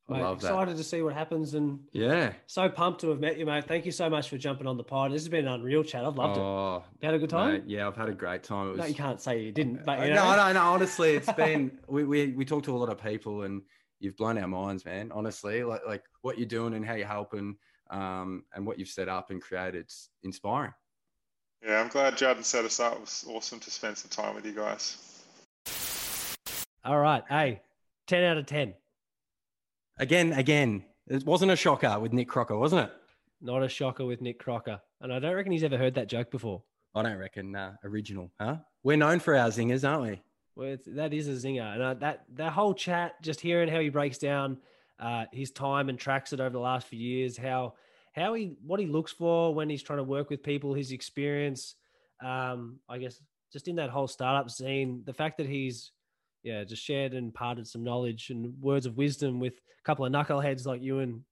I love excited that. Excited to see what happens, and yeah, so pumped to have met you, mate. Thank you so much for jumping on the pod. This has been an unreal chat. I've loved oh, it. You had a good time. Mate, yeah, I've had a great time. It was... No, you can't say you didn't, but you know. no, no, no. Honestly, it's been we we we talked to a lot of people, and you've blown our minds, man. Honestly, like like what you're doing and how you're helping, um, and what you've set up and created, it's inspiring. Yeah, I'm glad Jordan set us up. It was awesome to spend some time with you guys. All right, hey, ten out of ten. Again, again, it wasn't a shocker with Nick Crocker, wasn't it? Not a shocker with Nick Crocker. And I don't reckon he's ever heard that joke before. I don't reckon. Uh, original, huh? We're known for our zingers, aren't we? Well, that is a zinger. And uh, that, that whole chat, just hearing how he breaks down uh, his time and tracks it over the last few years, how how he what he looks for when he's trying to work with people, his experience. Um, I guess just in that whole startup scene, the fact that he's yeah, just shared and parted some knowledge and words of wisdom with a couple of knuckleheads like you and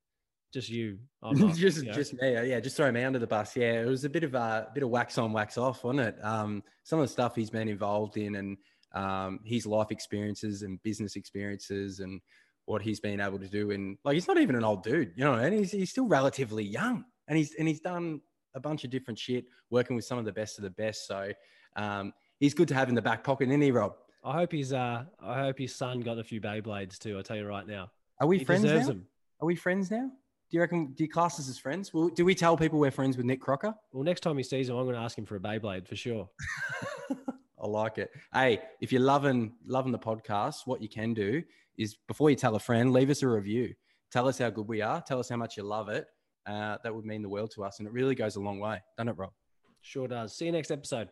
just you. Not, just you know. just me. Yeah, just throw me under the bus. Yeah, it was a bit of a, bit of wax on, wax off, wasn't it? Um, some of the stuff he's been involved in and um, his life experiences and business experiences and what he's been able to do. And like, he's not even an old dude, you know, and he's he's still relatively young, and he's and he's done a bunch of different shit, working with some of the best of the best. So um, he's good to have in the back pocket, isn't he, Rob? I hope his uh, I hope his son got a few Beyblades too. I tell you right now. Are we he friends now? Them. Are we friends now? Do you reckon? Do you class us as friends? Well, do we tell people we're friends with Nick Crocker? Well, next time he sees him, I'm going to ask him for a Beyblade for sure. I like it. Hey, if you're loving loving the podcast, what you can do is before you tell a friend, leave us a review. Tell us how good we are. Tell us how much you love it. Uh, that would mean the world to us, and it really goes a long way, doesn't it, Rob? Sure does. See you next episode.